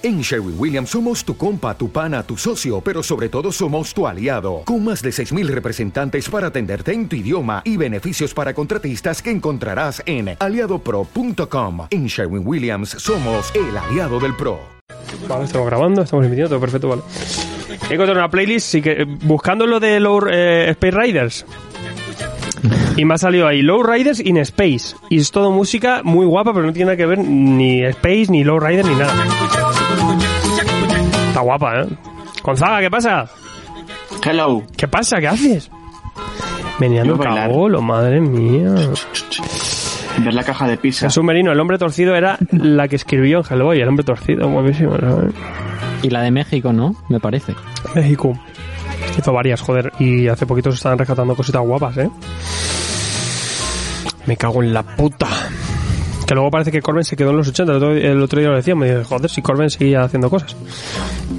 En Sherwin Williams somos tu compa, tu pana, tu socio, pero sobre todo somos tu aliado, con más de 6.000 representantes para atenderte en tu idioma y beneficios para contratistas que encontrarás en aliadopro.com. En Sherwin Williams somos el aliado del PRO. Vale, estamos grabando, estamos emitiendo, todo perfecto, vale. He encontrado una playlist buscando lo de eh, Space Riders. Y me ha salido ahí Low Riders in Space. Y es todo música muy guapa, pero no tiene nada que ver ni Space, ni Low Riders, ni nada. Está guapa, ¿eh? Gonzaga, ¿qué pasa? Hello. ¿Qué pasa? ¿Qué haces? Meneando cabolo, madre mía. Ver la caja de pizza. El submarino, el hombre torcido era la que escribió en Hellboy, el hombre torcido, guapísimo, ¿sabes? Y la de México, ¿no? Me parece. México. Hizo varias, joder. Y hace poquito se estaban rescatando cositas guapas, ¿eh? Me cago en la puta. Que luego parece que Corben se quedó en los 80. El otro, el otro día lo decía. Me dije, joder, si Corben seguía haciendo cosas.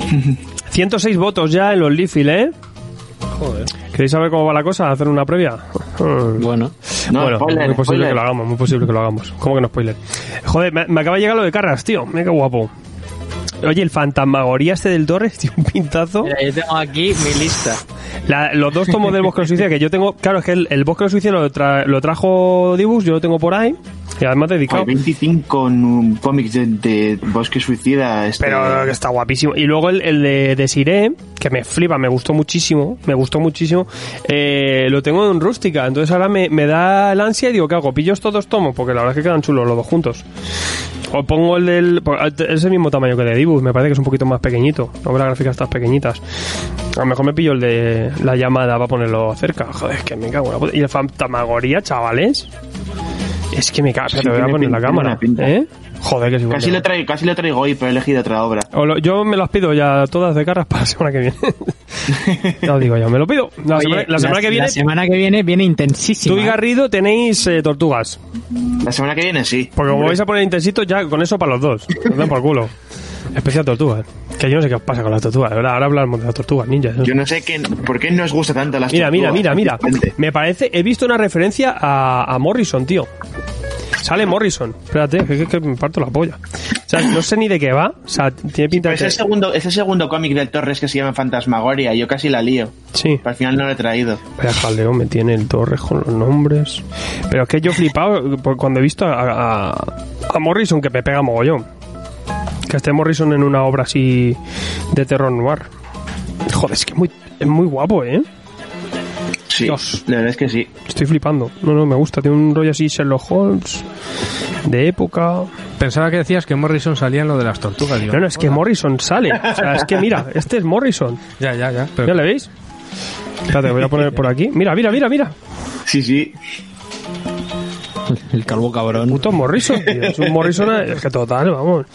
106 votos ya en los Leafil, ¿eh? Joder. ¿Queréis saber cómo va la cosa? ¿Hacer una previa? Bueno. No, bueno, spoiler, muy posible spoiler. que lo hagamos, muy posible que lo hagamos. ¿Cómo que no spoiler? Joder, me, me acaba de llegar lo de Carras, tío. Mira qué guapo. Oye, el fantasmagoría este del Torres, tío, un pintazo. Mira, yo tengo aquí mi lista. La- los dos tomos del Bosque de los Suicidas que yo tengo, claro, es que el, el Bosque de los Suicidas lo, tra- lo trajo Dibus, yo lo tengo por ahí, y además dedicado. Hay 25 en cómics de, de Bosque Suicida. Este, Pero que está guapísimo. Y luego el, el de Desiree, que me flipa, me gustó muchísimo, me gustó muchísimo. eh, lo tengo en rústica, entonces ahora me, me da el ansia y digo, ¿qué hago? ¿Pillo estos dos tomos? Porque la verdad es que quedan chulos los dos juntos. O pongo el del... Es el mismo tamaño que el de Dibus, me parece que es un poquito más pequeñito. No veo las gráficas estas pequeñitas. A lo mejor me pillo el de la llamada para ponerlo cerca. Joder, es que me cago en la puta. Y el Fantasmagoría, chavales. Es que me cago. Sí, te voy a poner la cámara. ¿Eh? Joder, que es igual Casi lo, traigo, casi lo traigo hoy, pero he elegido otra obra. o lo- yo me las pido ya todas de caras para la semana que viene. ya lo digo yo, me lo pido. La, Oye, semana, la semana que viene, La semana que viene viene intensísima. tú y ¿eh? Garrido tenéis eh, tortugas. La semana que viene sí. Porque como vais a poner intensito, ya con eso para los dos. Nos den por culo. Especial tortugas. Que yo no sé qué os pasa con las tortugas. verdad. Ahora hablamos de las tortugas ninjas. Yo no sé qué, por qué nos gusta tanto las Mira, mira, tortugas, mira, mira. prácticamente. Me parece, he visto una referencia a, a Morrison, tío. Sale Morrison. Espérate, que, que- que me parto la polla. O sea, no sé ni de qué va. O sea, tiene pinta Pero de es el que... segundo, es el segundo cómic del Torres que se llama Fantasmagoria. Yo casi la lío. Sí. Pero al final no lo he traído. Vaya jaleo me tiene el Torres con los nombres. Pero es que yo he flipado por cuando he visto a, a, a Morrison que me pega mogollón. Que esté Morrison en una obra así de terror noir. Joder, es que muy, es muy guapo, ¿eh? Sí, Dios. la verdad es que sí. Estoy flipando. No, no, me gusta. Tiene un rollo así Sherlock Holmes de época. Pensaba que decías que Morrison salía en lo de las tortugas. digo, No, no, es que hola. Morrison sale. O sea, es que mira, este es Morrison. Ya, ya, ya. pero- ¿Ya le veis? Espérate, voy a poner por aquí. Mira, mira, mira, mira. Sí, sí. El calvo cabrón. Puto Morrison, tío. Es un Morrison, es que total, vamos.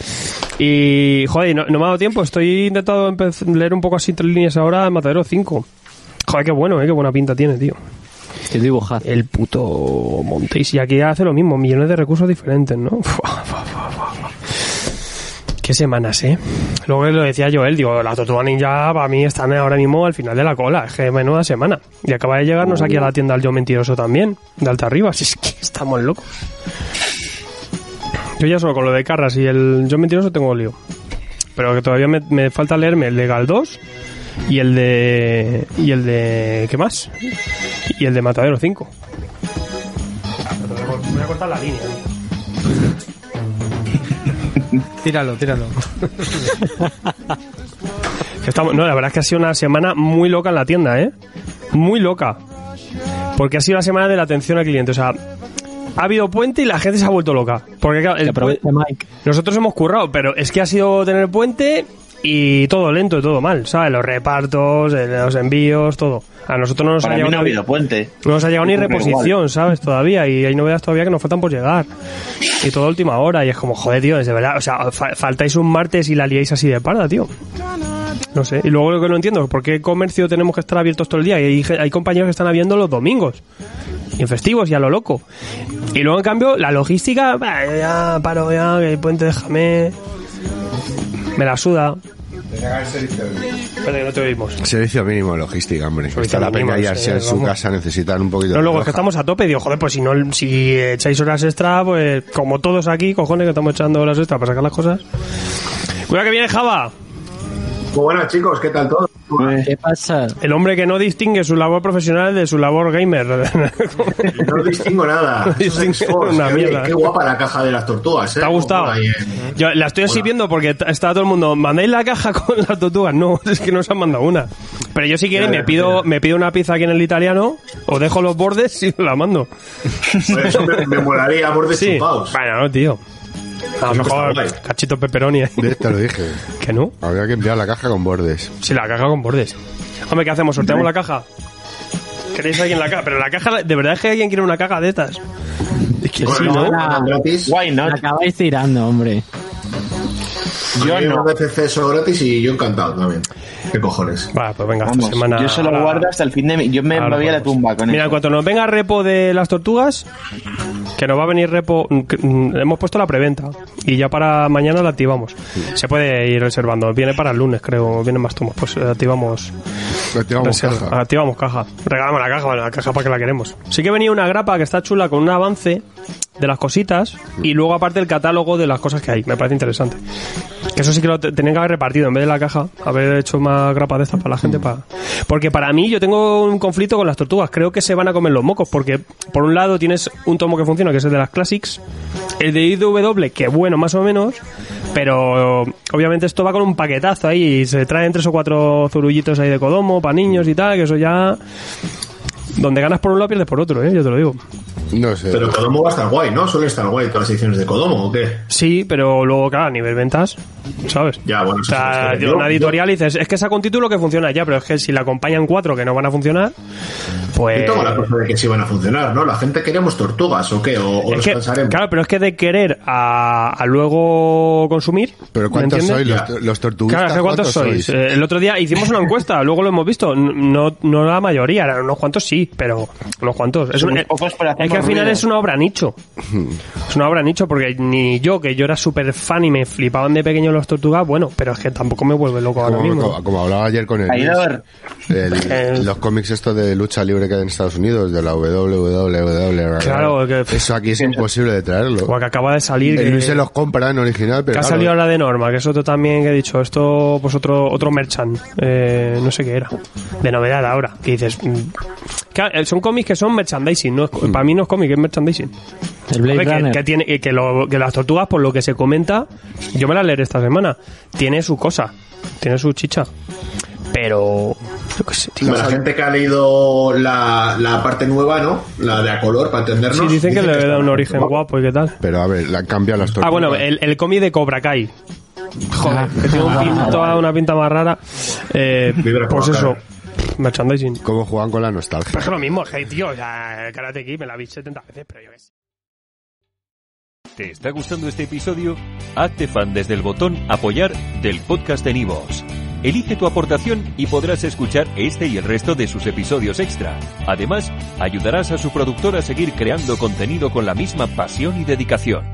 Y, joder, no, no me ha dado tiempo. Estoy intentando leer un poco así entre líneas ahora Matadero 5. Joder, qué bueno, eh, qué buena pinta tiene, tío. Que dibujad. El puto Montéis. Y aquí hace lo mismo, millones de recursos diferentes, ¿no? Qué semanas, ¿eh? Luego lo decía Joel, digo, la Tortuga Ninja para mí están ahora mismo al final de la cola. Es que menuda semana. Y acaba de llegarnos aquí a la tienda del Yo Mentiroso también, de alta arriba. Si es que estamos locos. Yo ya solo con lo de Carras y el Yo Mentiroso tengo lío. Pero que todavía me, me falta leerme el de Gal 2 y el de... y el de... ¿qué más? Y el de Matadero 5. Voy a cortar la línea. Tíralo, tíralo. Estamos- no, la verdad es que ha sido una semana muy loca en la tienda, ¿eh? Muy loca. Porque ha sido la semana de la atención al cliente. O sea, ha habido puente y la gente se ha vuelto loca. Porque claro, el Mike. nosotros hemos currado, pero es que ha sido tener puente y todo lento y todo mal, ¿sabes? Los repartos, los envíos, todo. A nosotros no nos Para ha mí no llegado ha habido puente. no nos ha llegado ni reposición, ¿sabes? Todavía. Y hay novedades todavía que nos faltan por llegar. Y todo a última hora. Y es como, joder, tío, es de verdad. O sea, fa- faltáis un martes y la liáis así de parda, tío. No sé. Y luego lo que no entiendo, ¿por qué comercio tenemos que estar abiertos todo el día? Y hay, compañeros que están abriendo los domingos. Y en festivos, y a lo loco. Y luego, en cambio, la logística, ya paro ya, que el puente déjame. Me la suda. Espera, que no te oímos. Servicio mínimo de logística, hombre. Servicio Está la mínimo, peña ya sí, sea en su vamos. casa necesitan un poquito No, de luego es que estamos a tope. Digo, joder, pues si no, si echáis horas extra, pues como todos aquí, cojones, que estamos echando horas extra para sacar las cosas. Cuidado que viene Java. Muy buenas chicos, ¿qué tal todo? ¿Qué pasa? El hombre que no distingue su labor profesional de su labor gamer. No distingo nada. No distingo una mierda. Qué guapa la caja de las tortugas, ¿eh? ¿Te ha gustado? Ahí en- Yo la estoy así viendo porque está todo el mundo. ¿Mandáis la caja con las tortugas? No, es que no se han mandado una. Pero yo si Ya, me pido, me pido una pizza aquí en el italiano, os dejo los bordes y la mando. Por eso me, me molaría bordes Sí. chupados. Bueno, no, tío. A lo está mejor guay. cachito pepperoni. ¿eh? De- Te lo dije. Que no. Habría que enviar la caja con bordes. Si la caja con bordes. Hombre, ¿qué hacemos? ¿Sorteamos la caja? ¿Queréis alguien la caja? Pero la caja, ¿de verdad es que alguien quiere una caja de estas? Es que sí, Bueno, ¿no? Gratis. Why not? acabáis tirando, hombre. Yo no. no. eso gratis y yo encantado también. ¿Qué cojones? Va, pues venga, Vamos, esta semana. yo se lo ahora- guardo hasta el fin de mi... Yo me ahora voy a la tumba con Mira, en cuanto nos venga repo de las tortugas, que nos va a venir repo, mm, que, mm, hemos puesto la preventa y ya para mañana la activamos. Se puede ir reservando. Viene para el lunes, creo. Vienen más tomos. Pues activamos. Activamos caja. Activamos caja. Regalamos la caja, bueno, la caja para que la queremos. Sí que venía una grapa que está chula con un avance de las cositas y luego aparte el catálogo de las cosas que hay. Me parece interesante. Que eso sí que lo te- tenían que haber repartido en vez de la caja, haber hecho más grapas de estas para la gente. Para... Porque para mí yo tengo un conflicto con las tortugas. Creo que se van a comer los mocos. Porque por un lado tienes un tomo que funciona, que es el de las Classics. El de IW, que bueno, más o menos. Pero obviamente esto va con un paquetazo ahí. Y se traen tres o cuatro zurullitos ahí de Kodomo para niños y tal. Que eso ya. Donde ganas por un lado pierdes por otro, ¿eh? Yo te lo digo. No sé. Pero Kodomo va a estar guay, ¿no? Suele estar guay todas las ediciones de Kodomo, ¿o qué? Sí, pero luego, claro, a nivel ventas, ¿sabes? Ya, bueno, O sea, una editorial y dices, es que saca un título que funciona ya, pero es que si la acompañan cuatro que no van a funcionar, pues... Yo tengo la cosa de que sí van a funcionar, ¿no? La gente queremos tortugas, ¿o qué? O, o Es que, claro, pero es que de querer a, a luego consumir. Pero ¿me ¿cuántos sois los, los tortuguistas? Claro, es que ¿cuántos sois? Eh, el otro día hicimos una encuesta, luego lo hemos visto. No, no la mayoría, eran unos cuantos sí, pero unos cuantos. Es, un- pocos, pero es que al final es una obra nicho. Es una obra nicho, porque ni yo, que yo era súper fan y me flipaban de pequeño los tortugas, bueno, pero es que tampoco me vuelve loco ahora como, mismo. como- como hablaba ayer con el. Luis, el- los cómics estos de lucha libre que hay en Estados Unidos, de la WWE. Claro, que- Eso aquí es imposible de traerlo. O que acaba de salir. El que- Luis se los compra en original, pero que ha claro, salido ahora de norma, que es otro también que he dicho, esto, pues otro, otro merchant, eh, no sé qué era, de novedad ahora, que dices, mm, claro, eh, son cómics que son merchandising, no es- para mí no es cómic, es merchandising. El Blade Hombre, que, Runner. que tiene, que, lo- que las tortugas, por lo que se comenta, yo me las leeré esta semana, tiene su cosa, tiene su chicha, pero, yo qué sé, tío. la gente que ha leído la, la parte nueva, ¿no? La de a color, para entendernos. Sí, dicen que le da un origen guapo. guapo y qué tal. Pero a ver, la cambia las tortugas. Ah, bueno, el, el cómic de Cobra Kai. Joder, que tiene un pinto, una pinta más rara. Eh, pues eso. Merchandising. Cómo juegan con la nostalgia. Pero es lo mismo, hey, tío, o sea, Karate Kid me la vi 70 veces, pero yo qué sé. ¿Te está gustando este episodio? Hazte fan desde el botón Apoyar del podcast de Nivos. Elige tu aportación y podrás escuchar este y el resto de sus episodios extra. Además, ayudarás a su productor a seguir creando contenido con la misma pasión y dedicación.